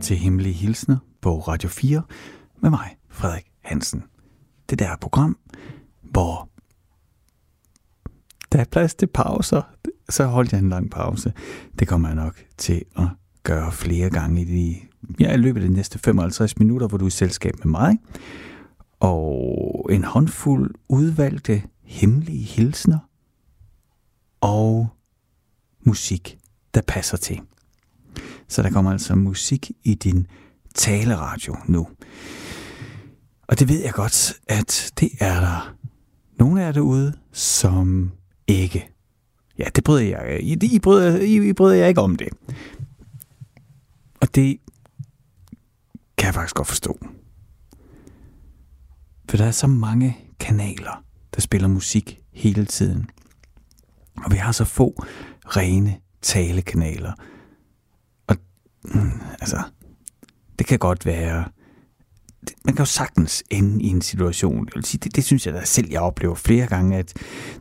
til Hemmelige Hilsner på Radio 4 med mig, Frederik Hansen. Det der program, hvor der er plads til pauser. Så holdt jeg en lang pause. Det kommer jeg nok til at gøre flere gange i, de, ja, i løbet af de næste 55 minutter, hvor du er i selskab med mig. Og en håndfuld udvalgte hemmelige hilsner og musik, der passer til. Så der kommer altså musik i din taleradio nu. Og det ved jeg godt, at det er der nogle af jer derude, som ikke. Ja, det bryder jeg. I, I, bryder, I, I bryder jeg ikke om det. Og det kan jeg faktisk godt forstå. For der er så mange kanaler, der spiller musik hele tiden. Og vi har så få rene talekanaler. Altså, det kan godt være... Man kan jo sagtens ende i en situation, jeg vil sige, det, det synes jeg da selv, jeg oplever flere gange, at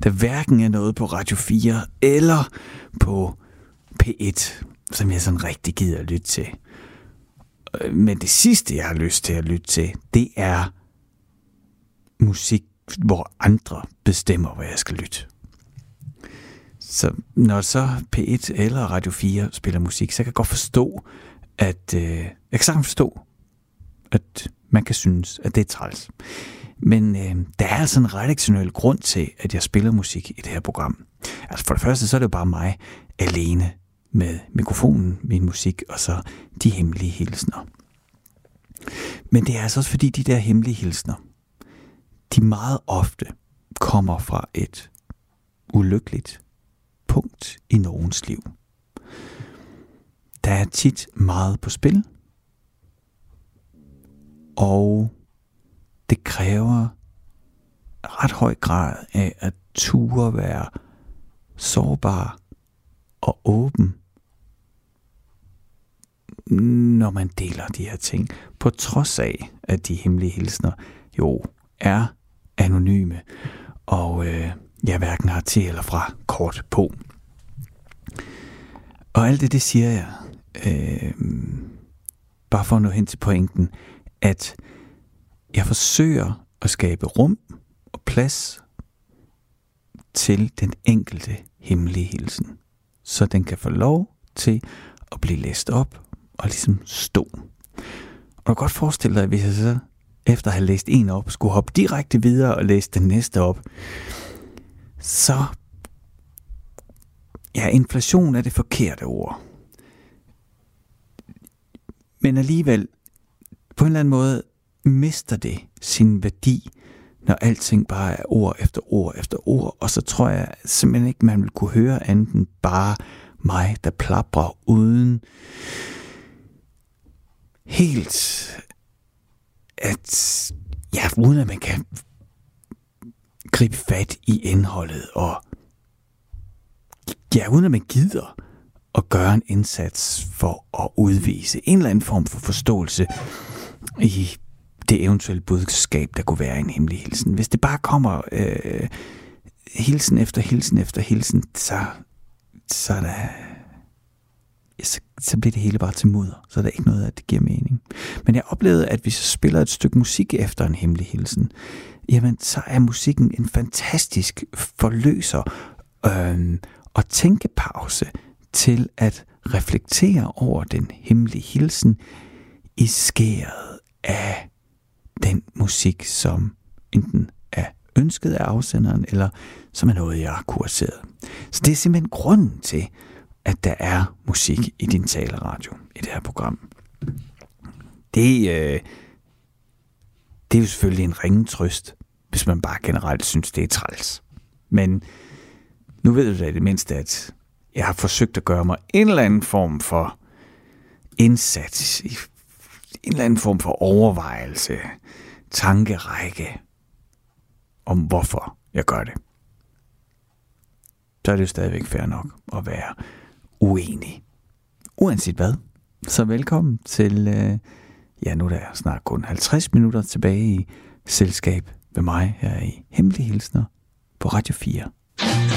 der hverken er noget på Radio 4 eller på P1, som jeg sådan rigtig gider at lytte til. Øh, men det sidste, jeg har lyst til at lytte til, det er musik, hvor andre bestemmer, hvad jeg skal lytte. Så når så P1 eller Radio 4 spiller musik, så kan jeg godt forstå, at øh, jeg kan sagtens forstå, at man kan synes, at det er træls. Men øh, der er altså en redaktionel grund til, at jeg spiller musik i det her program. Altså for det første, så er det jo bare mig alene med mikrofonen, min musik, og så de hemmelige hilsner. Men det er altså også fordi, de der hemmelige hilsner, de meget ofte kommer fra et ulykkeligt punkt i nogens liv. Der er tit meget på spil, og det kræver ret høj grad af at ture være sårbar og åben, når man deler de her ting, på trods af, at de hemmelige hilsner jo er anonyme, og øh, jeg hverken har til eller fra kort på. Og alt det, det siger jeg, øh, bare for at nå hen til pointen, at jeg forsøger at skabe rum og plads til den enkelte hemmelige hilsen, så den kan få lov til at blive læst op og ligesom stå. Og du kan godt forestille dig, hvis jeg så efter at have læst en op, skulle hoppe direkte videre og læse den næste op, så ja, inflation er det forkerte ord. Men alligevel, på en eller anden måde, mister det sin værdi, når alting bare er ord efter ord efter ord, og så tror jeg simpelthen ikke, man vil kunne høre andet end bare mig, der plapper uden helt at, ja, uden at man kan gribe fat i indholdet, og ja, uden at man gider at gøre en indsats for at udvise en eller anden form for forståelse i det eventuelle budskab, der kunne være en hemmelig hilsen. Hvis det bare kommer øh, hilsen efter hilsen efter hilsen, så, så er der så, så bliver det hele bare til mudder. Så er der ikke noget, at det giver mening. Men jeg oplevede, at hvis jeg spiller et stykke musik efter en hemmelig hilsen, jamen så er musikken en fantastisk forløser øh, og tænkepause til at reflektere over den hemmelige hilsen i skæret af den musik, som enten er ønsket af afsenderen, eller som er noget, jeg har kurseret. Så det er simpelthen grunden til, at der er musik i din taleradio i det her program. Det, øh, det er jo selvfølgelig en ringe trøst, hvis man bare generelt synes, det er træls. Men nu ved du da i det mindste, at jeg har forsøgt at gøre mig en eller anden form for indsats, en eller anden form for overvejelse, tankerække om hvorfor jeg gør det. Så er det jo stadigvæk fair nok at være uenig. Uanset hvad. Så velkommen til, øh, ja nu er der snart kun 50 minutter tilbage i selskab med mig her i Hemmelige Hilsner på Radio 4.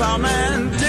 Plowman,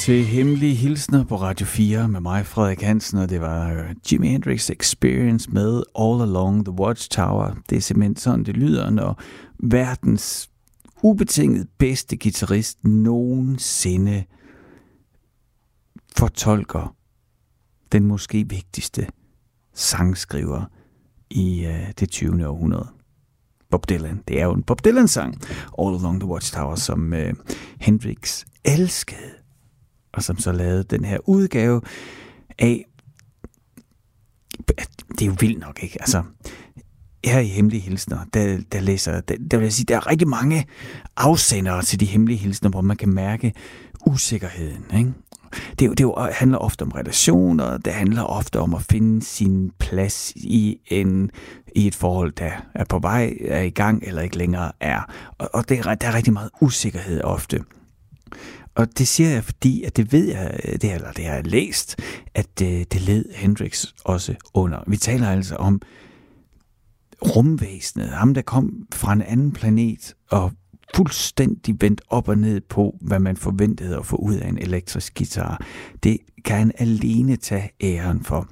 til Hemmelige Hilsner på Radio 4 med mig, Frederik Hansen, og det var øh, Jimi Hendrix Experience med All Along the Watchtower. Det er simpelthen sådan, det lyder, når verdens ubetinget bedste guitarist nogensinde fortolker den måske vigtigste sangskriver i øh, det 20. århundrede. Bob Dylan. Det er jo en Bob Dylan-sang, All Along the Watchtower, som øh, Hendrix elskede, og som så lavede den her udgave af... Det er jo vildt nok, ikke? Altså, her i Hemmelige Hilsner, der, der læser, der, der vil jeg sige, der er rigtig mange afsendere til de hemmelige hilsner, hvor man kan mærke usikkerheden, ikke? Det, det handler ofte om relationer, det handler ofte om at finde sin plads i, en, i et forhold, der er på vej, er i gang eller ikke længere er. Og, og det, der er rigtig meget usikkerhed ofte. Og det siger jeg, fordi at det ved jeg, øh, det, eller det har jeg læst, at det, det led Hendrix også under. Vi taler altså om rumvæsenet, ham der kom fra en anden planet og fuldstændig vendt op og ned på, hvad man forventede at få ud af en elektrisk guitar. Det kan han alene tage æren for.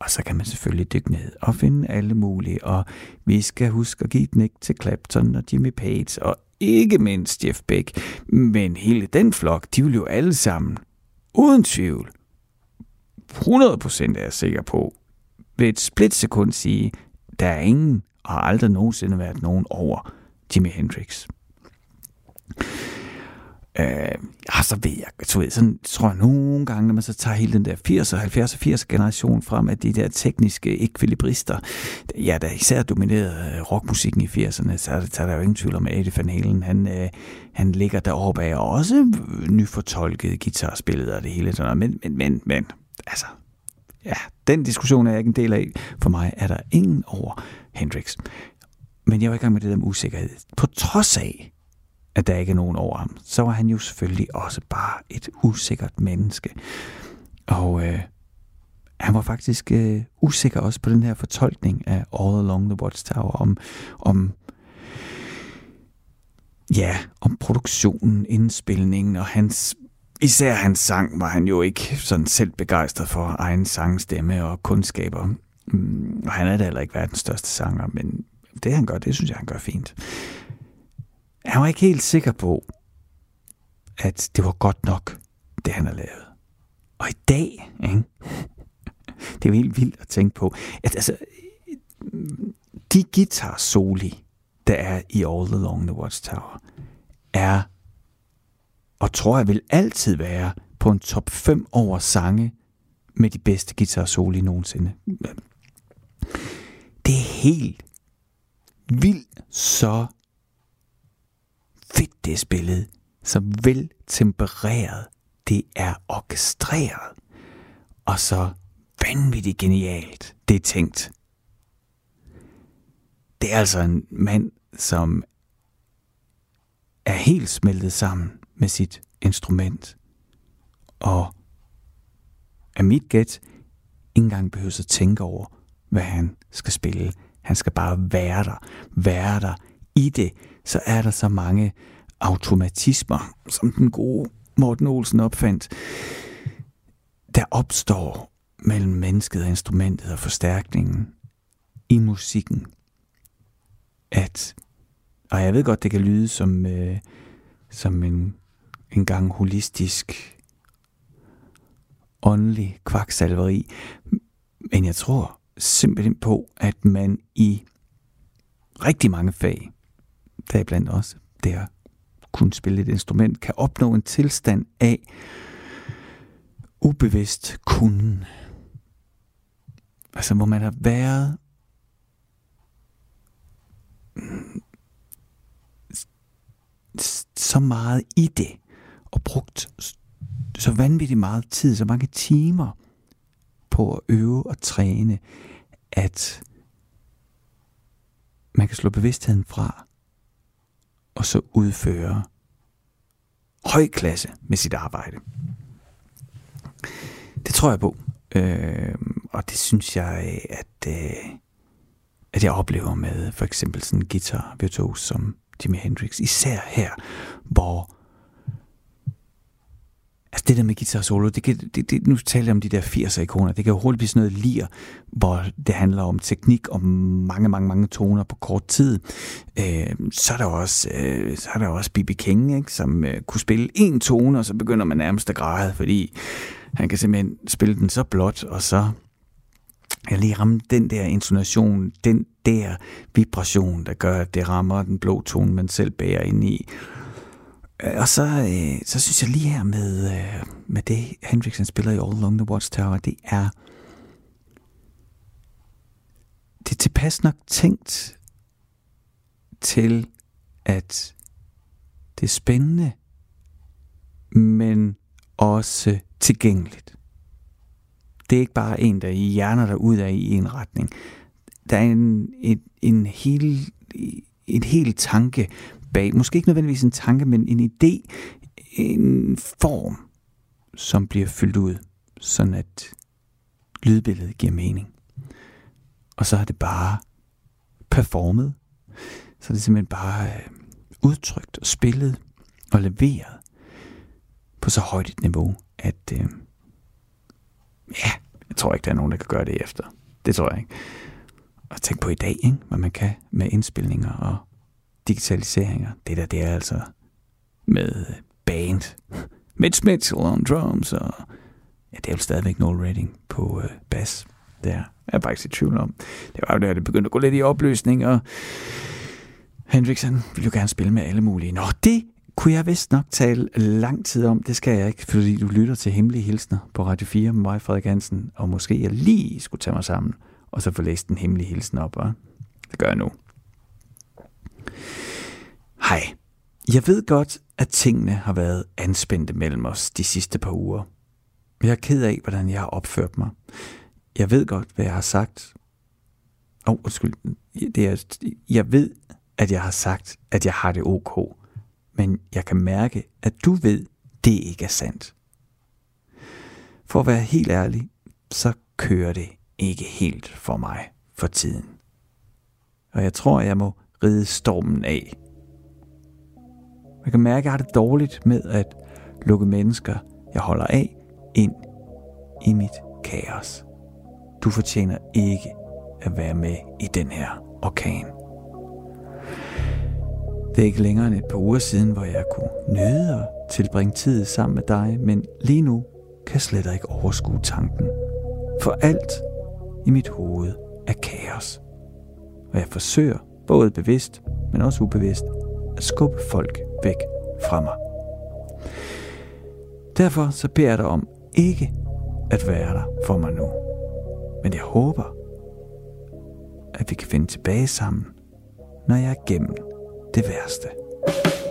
Og så kan man selvfølgelig dykke ned og finde alle mulige, og vi skal huske at give den ikke til Clapton og Jimmy Page, og ikke mindst Jeff Beck. Men hele den flok, de vil jo alle sammen, uden tvivl, 100% er jeg sikker på, ved et splitsekund sige, der er ingen og har aldrig nogensinde været nogen over Jimi Hendrix. Øh, og så ved jeg, så ved, sådan tror jeg nogle gange, når man så tager hele den der 80'er, 70'er og 80'er generation frem at de der tekniske ekvilibrister, ja, der især dominerede øh, rockmusikken i 80'erne, så, så er der jo ingen tvivl om, at Eddie Van Halen, han, øh, han ligger deroppe af, og også øh, nyfortolket guitarspillet og det hele. Sådan men, men, men, men, altså, ja, den diskussion er jeg ikke en del af. For mig er der ingen over Hendrix. Men jeg var i gang med det der med usikkerhed. På trods af, at der ikke er nogen over ham, så var han jo selvfølgelig også bare et usikkert menneske. Og øh, han var faktisk øh, usikker også på den her fortolkning af All Along the Watchtower, om, om ja, om produktionen, indspilningen og hans Især hans sang var han jo ikke sådan selv begejstret for egen sangstemme og kundskaber. Mm, og han er da heller ikke verdens største sanger, men det han gør, det synes jeg, han gør fint. Han var ikke helt sikker på, at det var godt nok, det han har lavet. Og i dag, ikke? det er jo helt vildt at tænke på, at altså, de guitar soli, der er i All Along the Watchtower, er, og tror jeg vil altid være, på en top 5 over sange med de bedste guitar soli nogensinde. Det er helt vildt så det er spillet, så veltempereret, det er orkestreret, og så vanvittigt genialt det er tænkt. Det er altså en mand, som er helt smeltet sammen med sit instrument, og af mit gæt ikke engang behøver at tænke over, hvad han skal spille. Han skal bare være der, være der i det, så er der så mange automatismer, som den gode Morten Olsen opfandt, der opstår mellem mennesket og instrumentet og forstærkningen i musikken. At, og jeg ved godt, det kan lyde som, øh, som en, en gang holistisk, åndelig kvaksalveri, men jeg tror simpelthen på, at man i rigtig mange fag der blandt også det kunne spille et instrument, kan opnå en tilstand af ubevidst kunden. Altså, hvor man har været så meget i det, og brugt så vanvittigt meget tid, så mange timer på at øve og træne, at man kan slå bevidstheden fra, og så udføre høj klasse med sit arbejde. Det tror jeg på. Øh, og det synes jeg, at, øh, at jeg oplever med for eksempel sådan en guitar virtuos som Jimi Hendrix. Især her, hvor Altså det der med guitar solo, det kan, det, det, nu taler jeg om de der 80'er ikoner, det kan jo hurtigt blive sådan noget lir, hvor det handler om teknik og mange, mange, mange toner på kort tid. Øh, så er der også, øh, så er der også B.B. King, ikke, som øh, kunne spille en tone, og så begynder man nærmest at græde, fordi han kan simpelthen spille den så blot, og så jeg lige ramme den der intonation, den der vibration, der gør, at det rammer den blå tone, man selv bærer ind i. Øh, og så, øh, så synes jeg lige her med, øh, med det, Hendrix spiller i All Along the Watchtower, det er det er tilpas nok tænkt til, at det er spændende, men også tilgængeligt. Det er ikke bare en, der i hjerner der ud af i en retning. Der er en, en, en hel, en hel tanke bag, måske ikke nødvendigvis en tanke, men en idé, en form, som bliver fyldt ud, sådan at lydbilledet giver mening. Og så har det bare performet. Så er det simpelthen bare øh, udtrykt og spillet og leveret på så højt et niveau, at øh, ja, Jeg tror ikke, der er nogen, der kan gøre det efter. Det tror jeg ikke. Og tænk på i dag, ikke? hvad man kan med indspilninger og digitaliseringer. Det der, det er altså med øh, band. Mitch Mitchell on drums, og ja, det er jo stadigvæk no Redding på øh, bass. Det er jeg faktisk i tvivl om. Det var jo der, det begyndte at gå lidt i opløsning, og Hendrix ville jo gerne spille med alle mulige. Nå, det kunne jeg vist nok tale lang tid om. Det skal jeg ikke, fordi du lytter til Hemmelige Hilsner på Radio 4 med mig, Frederik Hansen, og måske jeg lige skulle tage mig sammen, og så få læst den hemmelige hilsen op. Og det gør jeg nu. Hej. Jeg ved godt, at tingene har været anspændte mellem os de sidste par uger. Jeg er ked af, hvordan jeg har opført mig. Jeg ved godt, hvad jeg har sagt. Åh, oh, undskyld. Det er, jeg ved, at jeg har sagt, at jeg har det ok. Men jeg kan mærke, at du ved, det ikke er sandt. For at være helt ærlig, så kører det ikke helt for mig for tiden. Og jeg tror, jeg må ride stormen af. Jeg kan mærke, at jeg har det dårligt med at lukke mennesker, jeg holder af, ind i mit kaos. Du fortjener ikke at være med i den her orkan. Det er ikke længere end et par uger siden, hvor jeg kunne nyde at tilbringe tid sammen med dig, men lige nu kan jeg slet ikke overskue tanken. For alt i mit hoved er kaos. Og jeg forsøger, både bevidst, men også ubevidst, at skubbe folk væk fra mig. Derfor så beder jeg dig om ikke at være der for mig nu. Men jeg håber, at vi kan finde tilbage sammen, når jeg er gennem det værste. by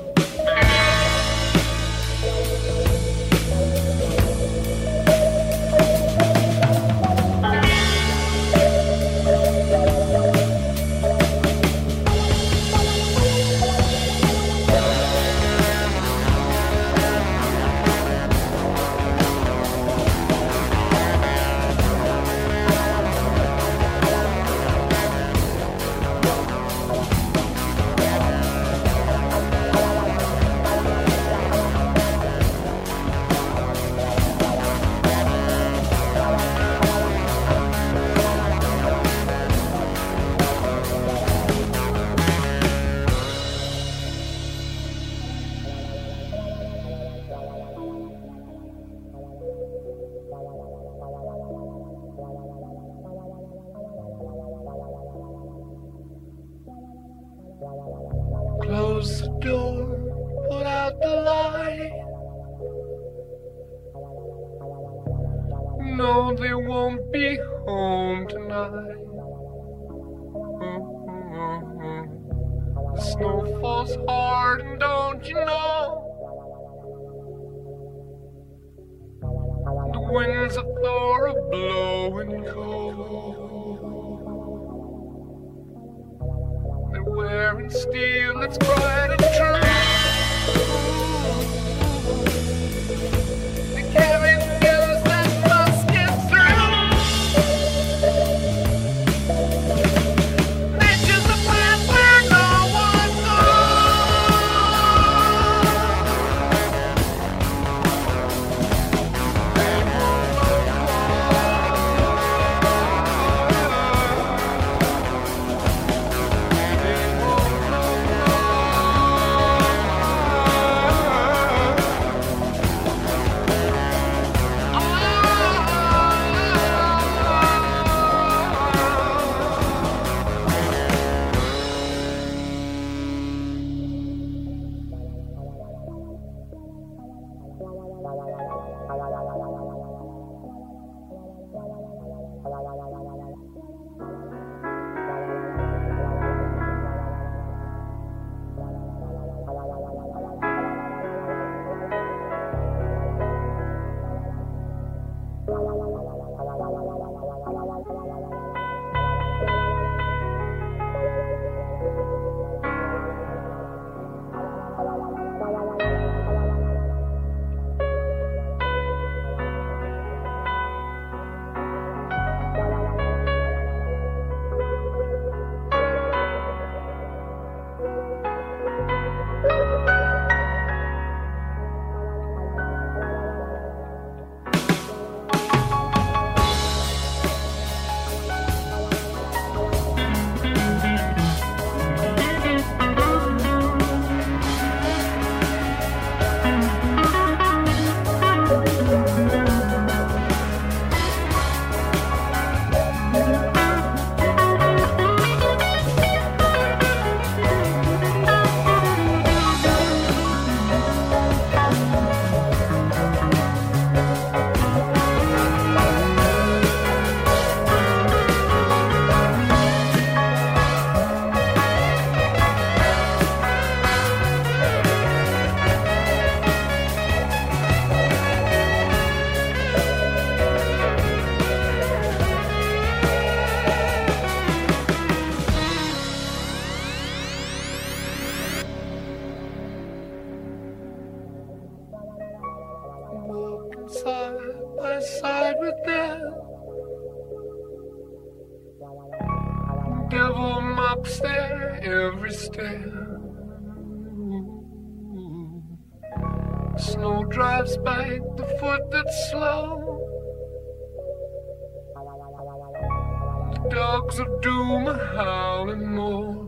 dogs of doom are howling more.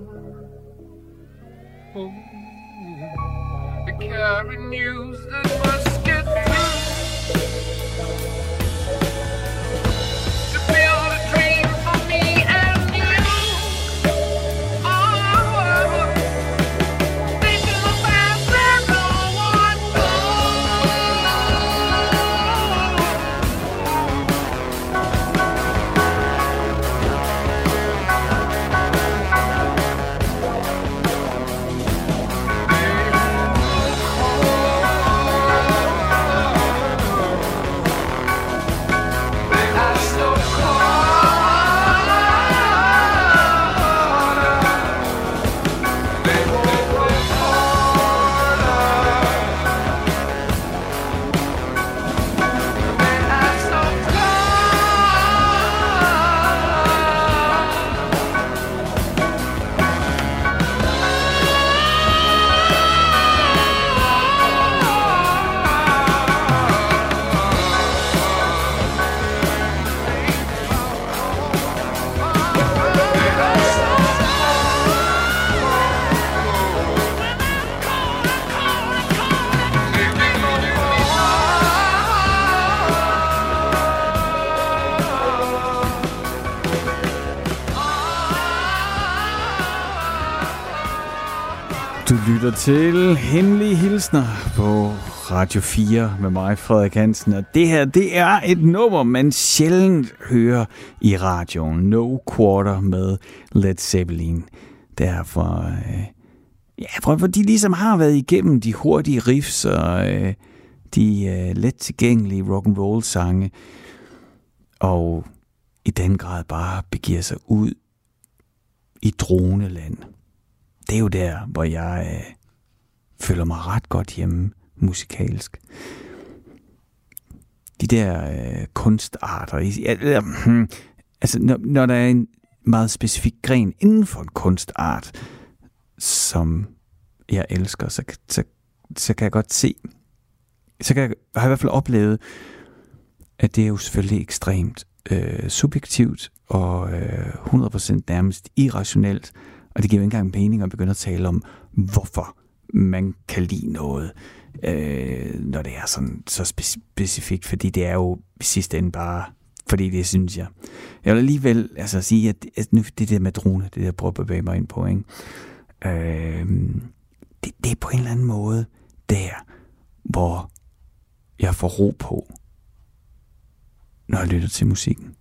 Oh, mm. they carry news that must til Hemmelige Hilsner på Radio 4 med mig, Frederik Hansen. Og det her, det er et nummer, man sjældent hører i radioen. No Quarter med Led Zeppelin. Derfor, øh, ja, for, for de ligesom har været igennem de hurtige riffs og øh, de øh, let tilgængelige rock and roll sange og i den grad bare begiver sig ud i droneland det er jo der, hvor jeg øh, føler mig ret godt hjemme musikalsk. De der øh, kunstarter, hmm, altså når, når der er en meget specifik gren inden for en kunstart, som jeg elsker, så, så, så kan jeg godt se, så kan jeg, har jeg i hvert fald oplevet, at det er jo selvfølgelig ekstremt øh, subjektivt og øh, 100% nærmest irrationelt, og det giver jo ikke engang mening at begynde at tale om, hvorfor man kan lide noget, øh, når det er sådan så specifikt, fordi det er jo i sidste ende bare, fordi det synes jeg. Jeg vil alligevel altså, sige, at, at nu, det der med drone, det der prøver at bevæge mig ind på, ikke? Øh, det, det er på en eller anden måde der, hvor jeg får ro på, når jeg lytter til musikken.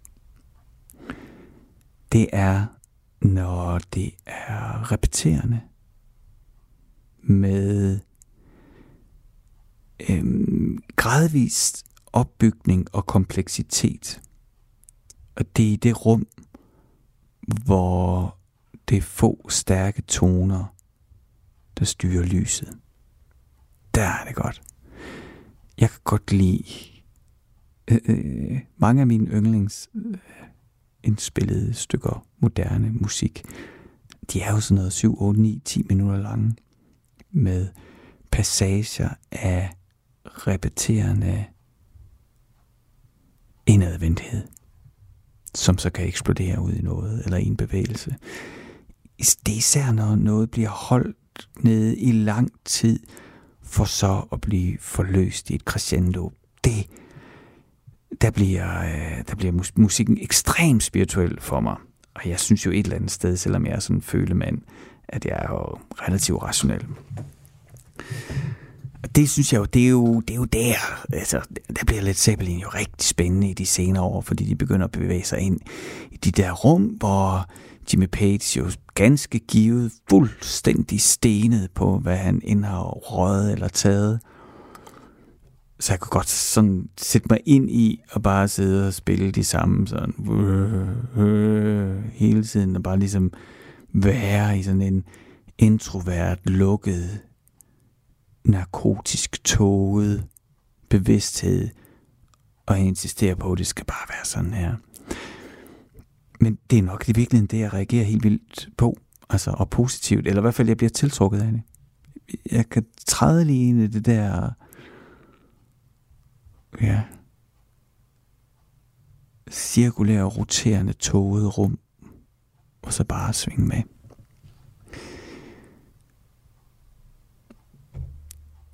Det er når det er repeterende med øhm, gradvist opbygning og kompleksitet. Og det er i det rum, hvor det er få stærke toner, der styrer lyset. Der er det godt. Jeg kan godt lide øh, øh, mange af mine yndlings øh, indspillede stykker moderne musik. De er jo sådan noget 7, 8, 9, 10 minutter lange med passager af repeterende indadvendthed, som så kan eksplodere ud i noget eller i en bevægelse. Det er især, når noget bliver holdt nede i lang tid, for så at blive forløst i et crescendo. Det, der bliver, øh, der bliver musikken ekstremt spirituel for mig. Og jeg synes jo et eller andet sted, selvom jeg er sådan en følemand, at jeg er jo relativt rationel. Og det synes jeg jo, det er jo, det er jo der, altså, der bliver lidt Zeppelin jo rigtig spændende i de senere år, fordi de begynder at bevæge sig ind i de der rum, hvor Jimmy Page jo ganske givet fuldstændig stenet på, hvad han end har røget eller taget. Så jeg kunne godt sådan sætte mig ind i og bare sidde og spille de samme sådan øh, øh, øh hele tiden og bare ligesom være i sådan en introvert, lukket, narkotisk tåget bevidsthed og insistere insisterer på, at det skal bare være sådan her. Men det er nok i virkeligheden det, jeg reagerer helt vildt på, altså, og positivt, eller i hvert fald, jeg bliver tiltrukket af det. Jeg kan træde lige ind i det der, ja, cirkulære, roterende, tåget rum, og så bare svinge med.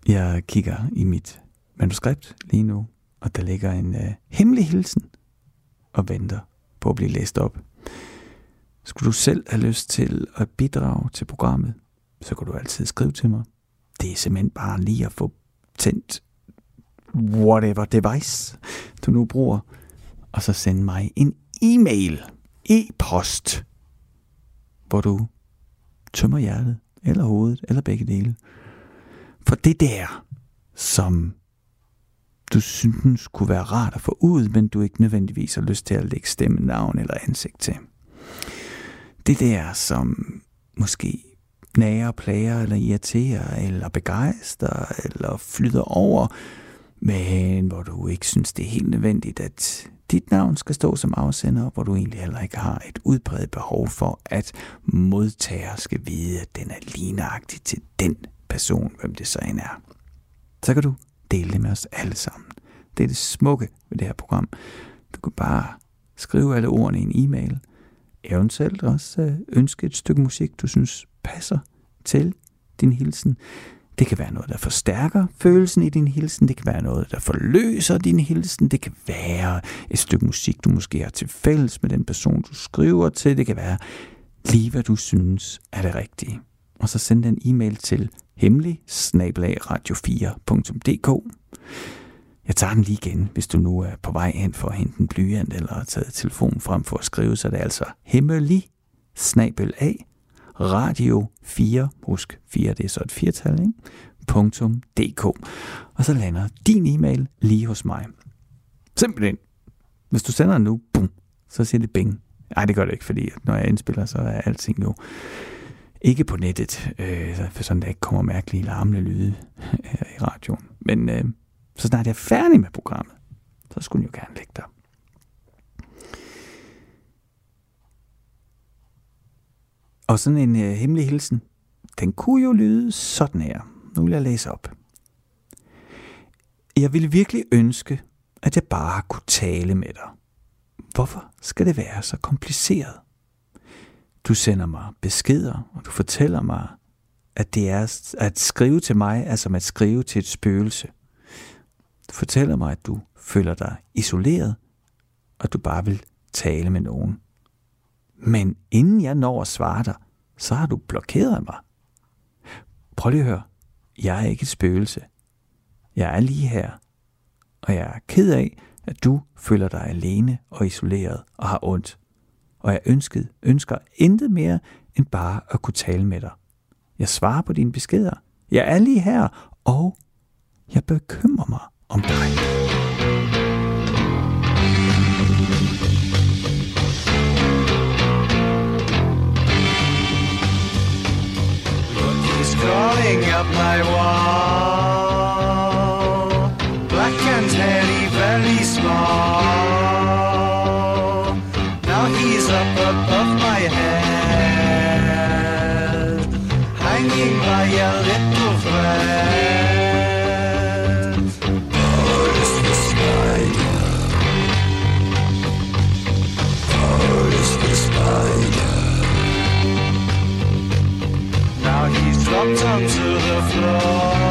Jeg kigger i mit manuskript lige nu, og der ligger en øh, hemmelig hilsen og venter på at blive læst op. Skulle du selv have lyst til at bidrage til programmet, så kan du altid skrive til mig. Det er simpelthen bare lige at få tændt whatever device, du nu bruger, og så sende mig en e-mail, e-post, hvor du tømmer hjertet, eller hovedet, eller begge dele. For det der, som du synes kunne være rart at få ud, men du ikke nødvendigvis har lyst til at lægge stemme, navn eller ansigt til. Det der, som måske nager, plager eller irriterer, eller begejstrer, eller flyder over, men hvor du ikke synes, det er helt nødvendigt, at dit navn skal stå som afsender, hvor du egentlig heller ikke har et udbredt behov for, at modtager skal vide, at den er lignagtig til den person, hvem det så end er. Så kan du dele det med os alle sammen. Det er det smukke ved det her program. Du kan bare skrive alle ordene i en e-mail. Eventuelt også øh, ønske et stykke musik, du synes passer til din hilsen. Det kan være noget, der forstærker følelsen i din hilsen. Det kan være noget, der forløser din hilsen. Det kan være et stykke musik, du måske har til fælles med den person, du skriver til. Det kan være lige, hvad du synes er det rigtige. Og så send en e-mail til hemmelig radio4.dk. Jeg tager den lige igen, hvis du nu er på vej hen for at hente en blyant eller har taget telefonen frem for at skrive, så det er altså hemmelig snabel af radio 4, husk 4, det er så et firtal, ikke? Punktum .dk. Og så lander din e-mail lige hos mig. Simpelthen. Hvis du sender den nu, bum, så siger det bing. Nej, det gør det ikke, fordi når jeg indspiller, så er alting jo ikke på nettet, øh, for sådan der ikke kommer mærkelige larmende lyde her i radioen. Men øh, så snart jeg er færdig med programmet, så skulle den jo gerne ligge der. Og sådan en øh, hemmelig hilsen, den kunne jo lyde sådan her. Nu vil jeg læse op. Jeg ville virkelig ønske, at jeg bare kunne tale med dig. Hvorfor skal det være så kompliceret? Du sender mig beskeder, og du fortæller mig, at det er at skrive til mig er som at skrive til et spøgelse. Du fortæller mig, at du føler dig isoleret, og du bare vil tale med nogen. Men inden jeg når at svare dig, så har du blokeret mig. Prøv lige at høre. Jeg er ikke et spøgelse. Jeg er lige her. Og jeg er ked af, at du føler dig alene og isoleret og har ondt. Og jeg ønskede, ønsker intet mere end bare at kunne tale med dig. Jeg svarer på dine beskeder. Jeg er lige her, og jeg bekymrer mig om dig. Crawling up my wall. Black and hairy, very small. Dropped onto the floor,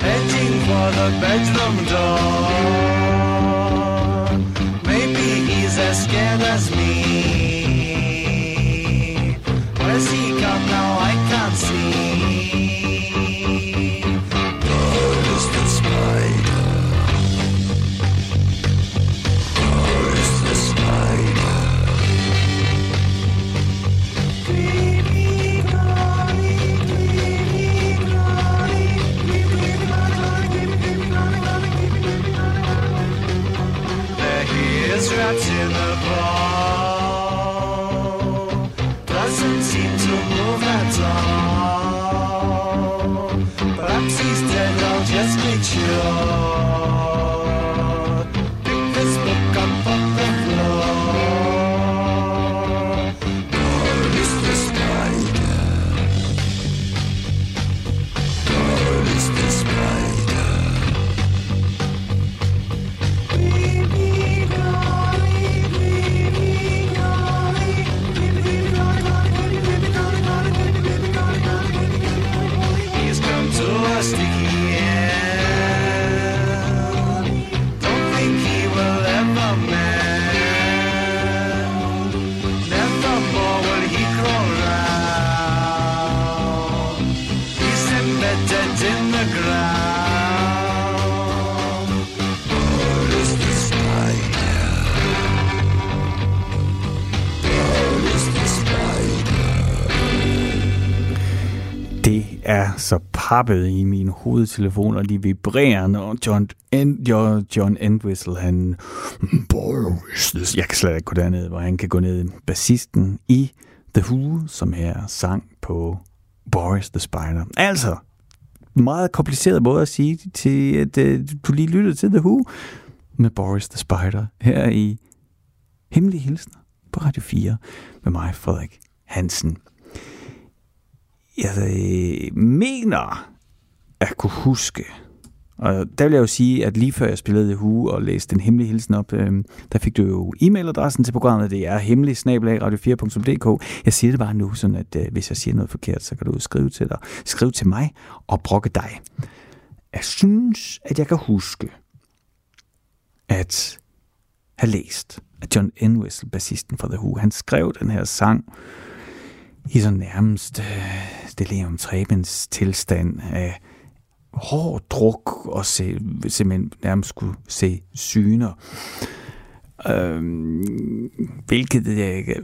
heading for the bedroom door. Så pappet i min hovedtelefon, og de vibrerer, når John, en, John, Entwistle, han... Boris, jeg kan slet ikke gå derned, hvor han kan gå ned. Bassisten i The Who, som her sang på Boris the Spider. Altså, meget kompliceret måde at sige til, at uh, du lige lyttede til The Who med Boris the Spider her i Hemmelige Hilsner på Radio 4 med mig, Frederik Hansen. Jeg øh, mener at kunne huske, og der vil jeg jo sige, at lige før jeg spillede The Who og læste den hemmelige hilsen op, øh, der fik du jo e-mailadressen til programmet. Det er hemmelig radio4.dk. Jeg siger det bare nu, sådan at øh, hvis jeg siger noget forkert, så kan du skrive til dig. Skriv til mig og brokke dig. Jeg synes, at jeg kan huske, at have læst, at John Entwistle, bassisten for The Who, han skrev den her sang i så nærmest øh, delirium trebens tilstand af hård druk og se, simpelthen nærmest skulle se syner. Øhm, hvilket øh,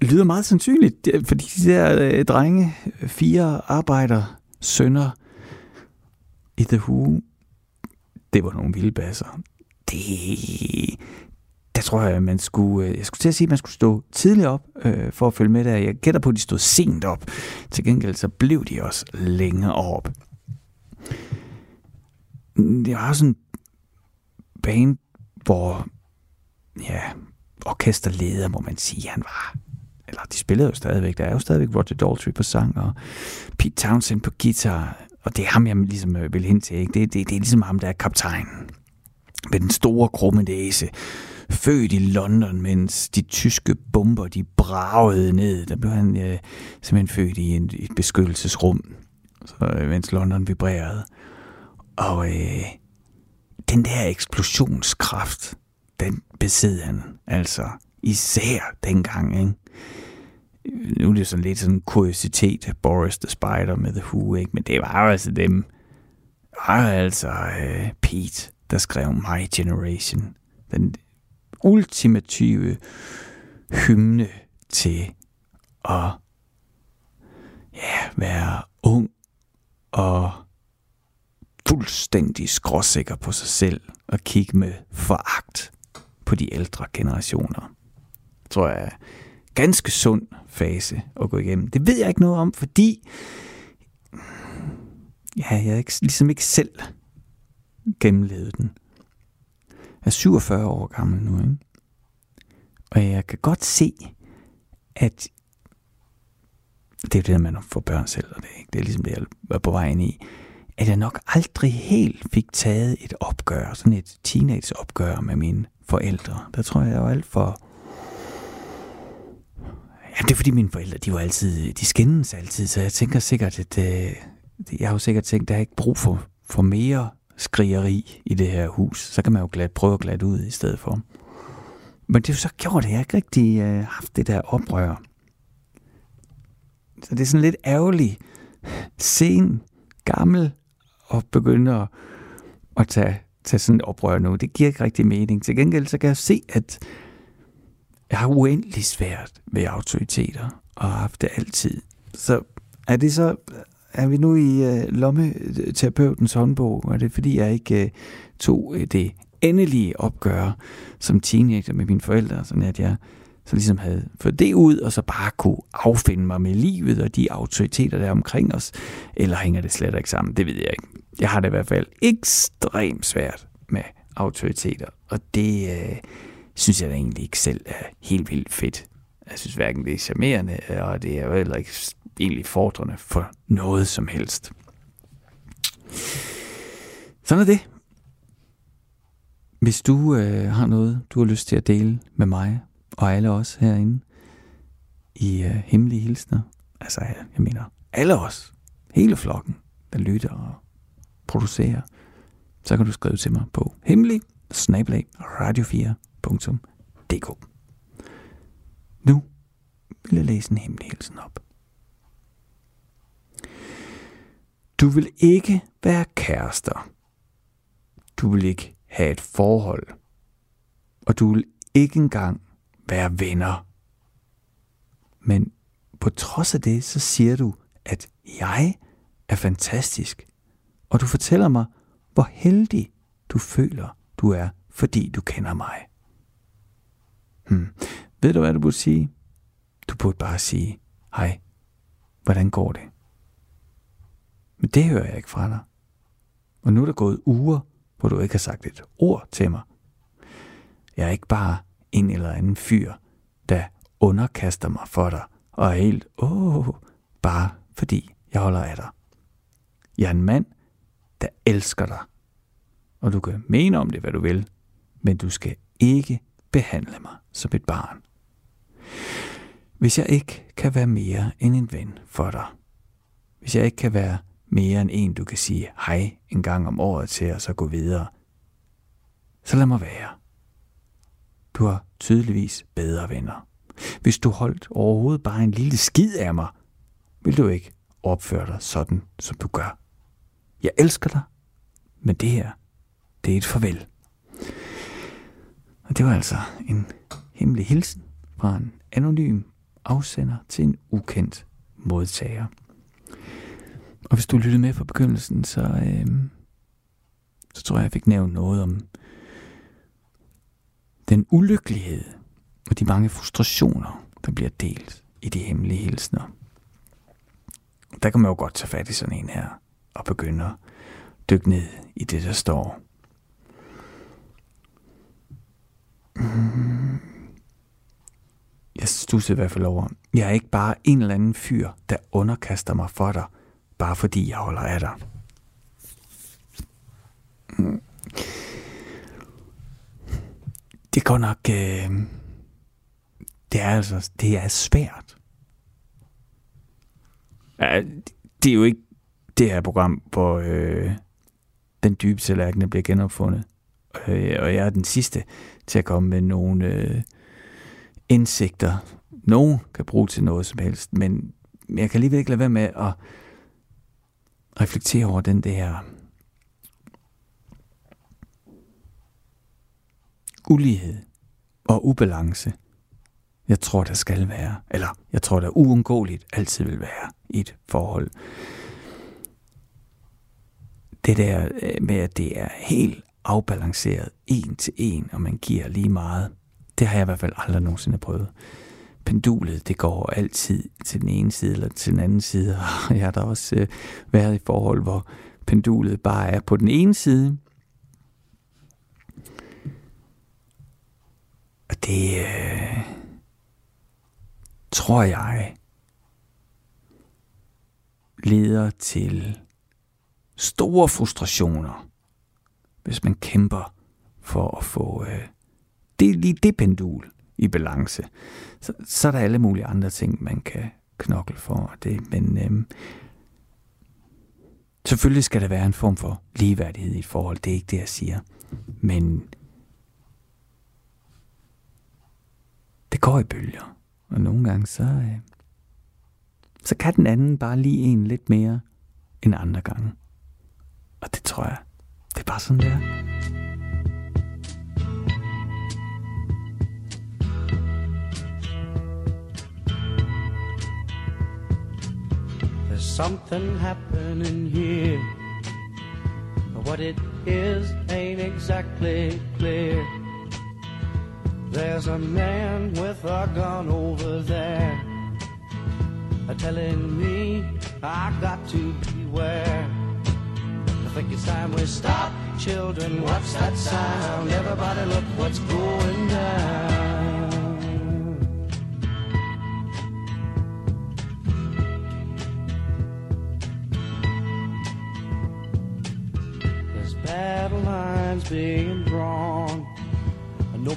lyder meget sandsynligt, fordi de der øh, drenge, fire arbejder, sønner i The Who, det var nogle vilde basser. Det, jeg tror at man skulle, øh, jeg skulle til at sige, at man skulle stå tidligt op øh, for at følge med der. Jeg gætter på, at de stod sent op. Til gengæld så blev de også længere op. Mm, det var sådan en band, hvor ja, orkesterleder, må man sige, han var. Eller de spillede jo stadigvæk. Der er jo stadigvæk Roger Daltrey på sang, og Pete Townsend på guitar. Og det er ham, jeg ligesom øh, vil hen til. Ikke? Det, det, det er ligesom ham, der er kaptajnen. Med den store krumme næse født i London, mens de tyske bomber, de bragede ned. Der blev han øh, simpelthen født i en, et beskyttelsesrum, så, øh, mens London vibrerede. Og øh, den der eksplosionskraft, den besed han altså især dengang, ikke? Nu er det sådan lidt sådan en kuriositet, Boris the Spider med The Who, ikke? Men det var jo altså dem, var altså øh, Pete, der skrev My Generation. Den ultimative hymne til at ja, være ung og fuldstændig skråsikker på sig selv og kigge med foragt på de ældre generationer. Det tror jeg er ganske sund fase at gå igennem. Det ved jeg ikke noget om, fordi ja, jeg ikke, ligesom ikke selv gennemlevede den er 47 år gammel nu, ikke? Og jeg kan godt se, at det er det, man får børn selv, og det er, ikke? det er ligesom det, jeg er på vej ind i, at jeg nok aldrig helt fik taget et opgør, sådan et teenage-opgør med mine forældre. Der tror jeg, jeg var alt for... Ja, det er fordi mine forældre, de var altid, de skændes altid, så jeg tænker sikkert, at øh, jeg har jo sikkert tænkt, at der er ikke brug for, for mere skrigeri i det her hus. Så kan man jo glat, prøve at glatte ud i stedet for. Men det er jo så gjort, at jeg ikke rigtig øh, haft det der oprør. Så det er sådan lidt ærgerligt, sen, gammel, og begynde at, at tage, tage sådan et oprør nu. Det giver ikke rigtig mening. Til gengæld så kan jeg se, at jeg har uendelig svært ved autoriteter, og har haft det altid. Så er det så er vi nu i øh, lommeterapeutens håndbog, og det er fordi, jeg ikke øh, tog øh, det endelige opgør som teenager med mine forældre, sådan at jeg så ligesom havde fået det ud, og så bare kunne affinde mig med livet og de autoriteter, der er omkring os, eller hænger det slet ikke sammen, det ved jeg ikke. Jeg har det i hvert fald ekstremt svært med autoriteter, og det øh, synes jeg da egentlig ikke selv er helt vildt fedt. Jeg synes hverken det er charmerende, og det er jo heller ikke egentlig fordrende for noget som helst. Sådan er det. Hvis du øh, har noget, du har lyst til at dele med mig og alle os herinde i øh, Hemmelige Hilsner, altså jeg mener alle os, hele flokken, der lytter og producerer, så kan du skrive til mig på hemmelig radio4.dk. Nu vil jeg læse en hemmelig hilsen op. Du vil ikke være kærester. Du vil ikke have et forhold. Og du vil ikke engang være venner. Men på trods af det, så siger du, at jeg er fantastisk, og du fortæller mig, hvor heldig du føler, du er, fordi du kender mig. Hmm. Ved du, hvad du burde sige? Du burde bare sige, hej, hvordan går det? Men det hører jeg ikke fra dig. Og nu er der gået uger, hvor du ikke har sagt et ord til mig. Jeg er ikke bare en eller anden fyr, der underkaster mig for dig, og er helt, åh, bare fordi jeg holder af dig. Jeg er en mand, der elsker dig. Og du kan mene om det, hvad du vil, men du skal ikke behandle mig som et barn. Hvis jeg ikke kan være mere end en ven for dig, hvis jeg ikke kan være mere end en, du kan sige hej en gang om året til, og så gå videre, så lad mig være. Du har tydeligvis bedre venner. Hvis du holdt overhovedet bare en lille skid af mig, vil du ikke opføre dig sådan, som du gør. Jeg elsker dig, men det her, det er et farvel. Og det var altså en hemmelig hilsen fra en anonym afsender til en ukendt modtager. Og hvis du lyttede med fra begyndelsen, så, øh, så tror jeg, jeg fik nævnt noget om den ulykkelighed og de mange frustrationer, der bliver delt i de hemmelige hilsner. Der kan man jo godt tage fat i sådan en her og begynde at dykke ned i det, der står. Mm. Jeg stusser i hvert fald over. Jeg er ikke bare en eller anden fyr, der underkaster mig for dig, bare fordi jeg holder af dig. Det går nok... Øh, det er altså... Det er svært. Ja, det er jo ikke det her program, hvor øh, den dybe tallerken bliver genopfundet. Øh, og jeg er den sidste til at komme med nogle øh, indsigter. Nogen kan bruge til noget som helst, men jeg kan alligevel ikke lade være med at reflektere over den der ulighed og ubalance, jeg tror, der skal være, eller jeg tror, der uundgåeligt altid vil være i et forhold. Det der øh, med, at det er helt afbalanceret, en til en, og man giver lige meget, det har jeg i hvert fald aldrig nogensinde prøvet. Pendulet, det går altid til den ene side eller til den anden side, og jeg har da også øh, været i forhold, hvor pendulet bare er på den ene side, Og det øh, tror jeg leder til store frustrationer, hvis man kæmper for at få øh, det, lige det pendul i balance. Så, så er der alle mulige andre ting, man kan knokle for det. Men øhm, selvfølgelig skal der være en form for ligeværdighed i forhold. Det er ikke det, jeg siger. Men det går i bølger. Og nogle gange så, øh, så kan den anden bare lige en lidt mere end andre gange. Og det tror jeg, det er bare sådan, det er. There's something happening here. But what it is ain't exactly clear. There's a man with a gun over there telling me I got to beware. I think it's time we stop, children. What's that sound? Everybody, look what's going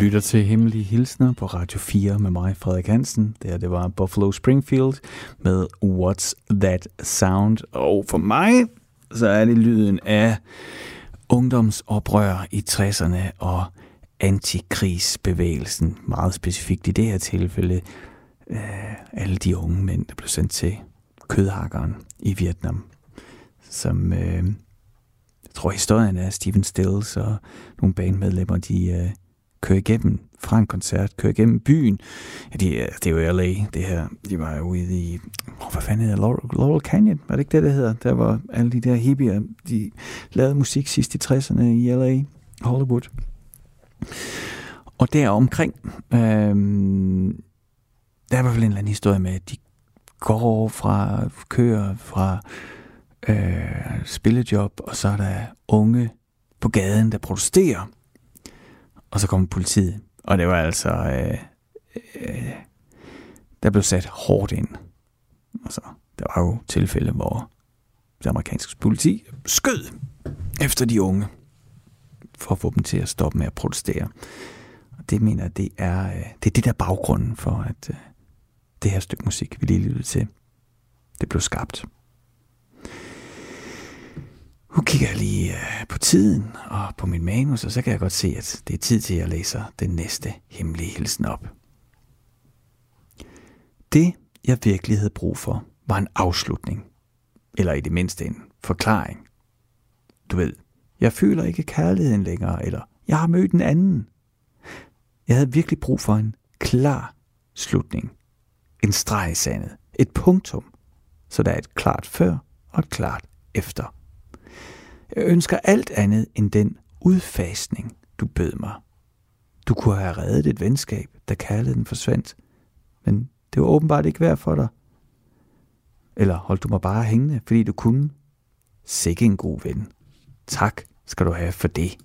Lytter til Hemmelige Hilsner på Radio 4 med mig, Frederik Hansen. Det her, det var Buffalo Springfield med What's That Sound? Og for mig, så er det lyden af ungdomsoprør i 60'erne og antikrigsbevægelsen. Meget specifikt i det her tilfælde øh, alle de unge mænd, der blev sendt til kødhakkeren i Vietnam. Som, øh, jeg tror historien er Steven Stills og nogle bandmedlemmer, de øh, køre igennem fra en koncert, køre igennem byen. Ja, det, er- øh, det er jo LA, det her. De var jo ude i, oh, hvad fanden hedder? Laurel, Laurel Canyon, var det ikke det, det hedder? Der var alle de der hippier, de lavede musik sidst i 60'erne i LA, Hollywood. Og der omkring, øhm, der er i hvert fald en eller anden historie med, at de går fra, kører fra øh, spillejob, og så er der unge på gaden, der protesterer. Og så kom politiet. Og det var altså... Øh, øh, der blev sat hårdt ind. Altså, der var jo tilfælde, hvor det amerikanske politi skød efter de unge for at få dem til at stoppe med at protestere. Og det mener jeg, det er, øh, det er det der baggrunden for, at øh, det her stykke musik, vi lige lyttede til, det blev skabt. Nu kigger jeg lige øh, på tiden og på min manus, og så kan jeg godt se, at det er tid til, at jeg læser den næste hemmelige hilsen op. Det, jeg virkelig havde brug for, var en afslutning. Eller i det mindste en forklaring. Du ved, jeg føler ikke kærligheden længere, eller jeg har mødt en anden. Jeg havde virkelig brug for en klar slutning. En streg i sandet. Et punktum. Så der er et klart før og et klart efter. Jeg ønsker alt andet end den udfasning, du bød mig. Du kunne have reddet et venskab, da kærligheden forsvandt, men det var åbenbart ikke værd for dig. Eller holdt du mig bare hængende, fordi du kunne? Sikke en god ven. Tak skal du have for det.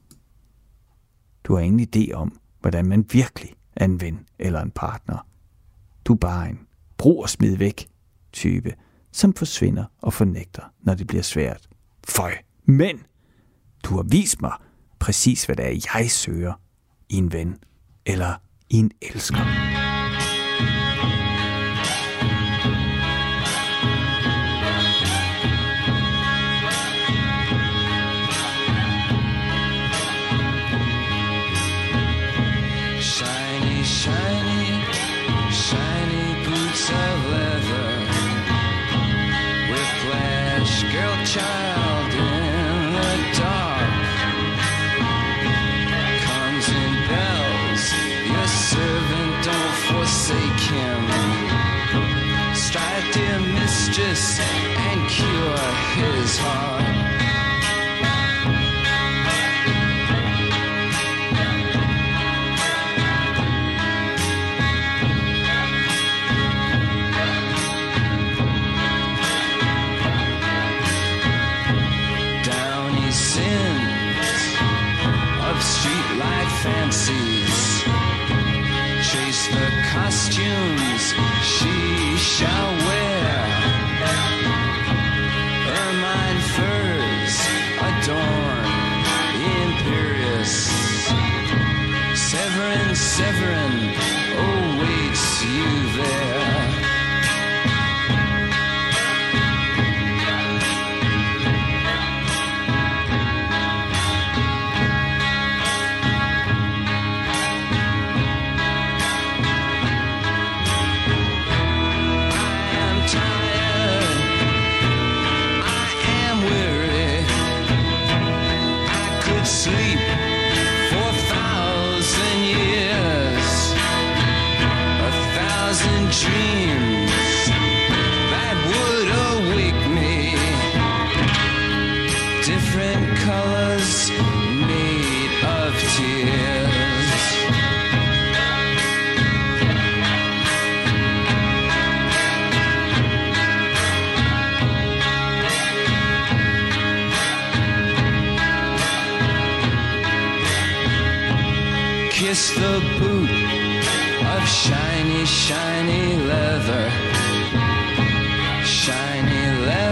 Du har ingen idé om, hvordan man virkelig er en ven eller en partner. Du er bare en brug og smid væk type, som forsvinder og fornægter, når det bliver svært. Føj, men du har vist mig præcis, hvad det er, jeg søger i en ven eller i en elsker.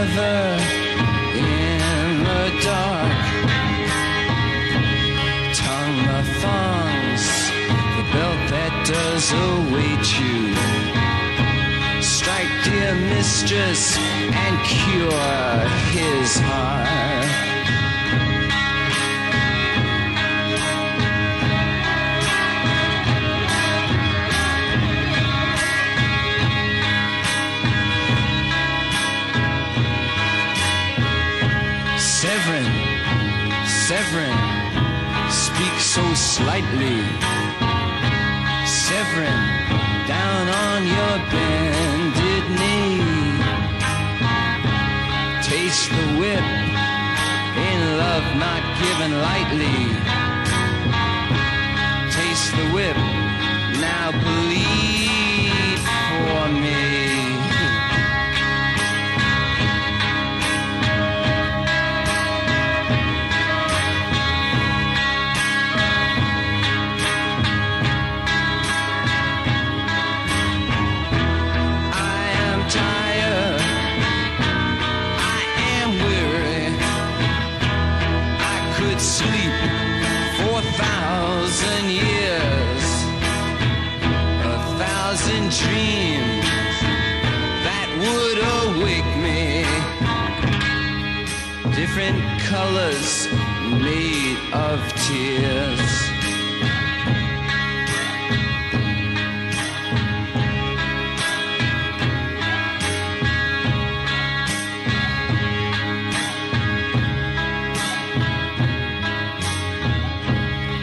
In the dark. Tongue thongs, the belt that does await you. Strike, dear mistress, and cure his heart. So slightly. Severin, down on your bended knee. Taste the whip in love not given lightly. Taste the whip, now bleed Different colors made of tears.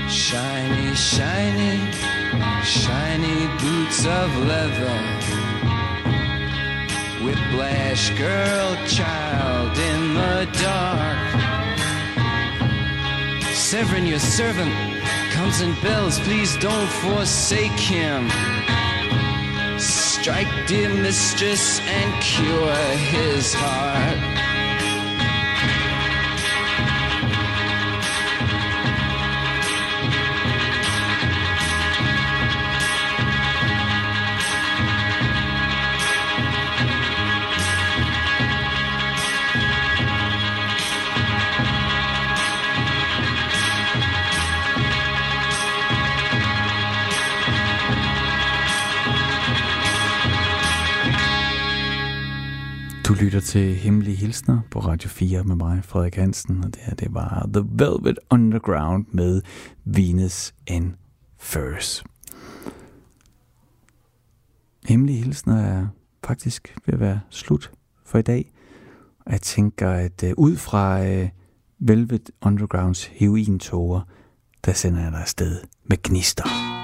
Shiny, shiny, shiny boots of leather. Whiplash girl, child in dark. Severin, your servant, comes and bells. Please don't forsake him. Strike, dear mistress, and cure his heart. Lytter til Hemmelige Hilsner på Radio 4 med mig, Frederik Hansen, og det her det var The Velvet Underground med Venus and Furs. Hemmelige Hilsner er faktisk ved at være slut for i dag. Og jeg tænker, at øh, ud fra øh, Velvet Undergrounds herointoger, der sender jeg dig afsted med gnister.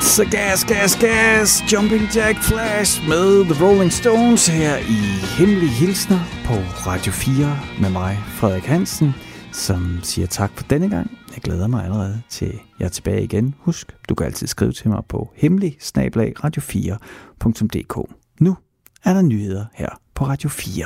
It's a gas, gas, gas, Jumping Jack Flash med The Rolling Stones her i Hemmelige Hilsner på Radio 4 med mig, Frederik Hansen, som siger tak for denne gang. Jeg glæder mig allerede til jeg er tilbage igen. Husk, du kan altid skrive til mig på hemmelig radio4.dk. Nu er der nyheder her på Radio 4.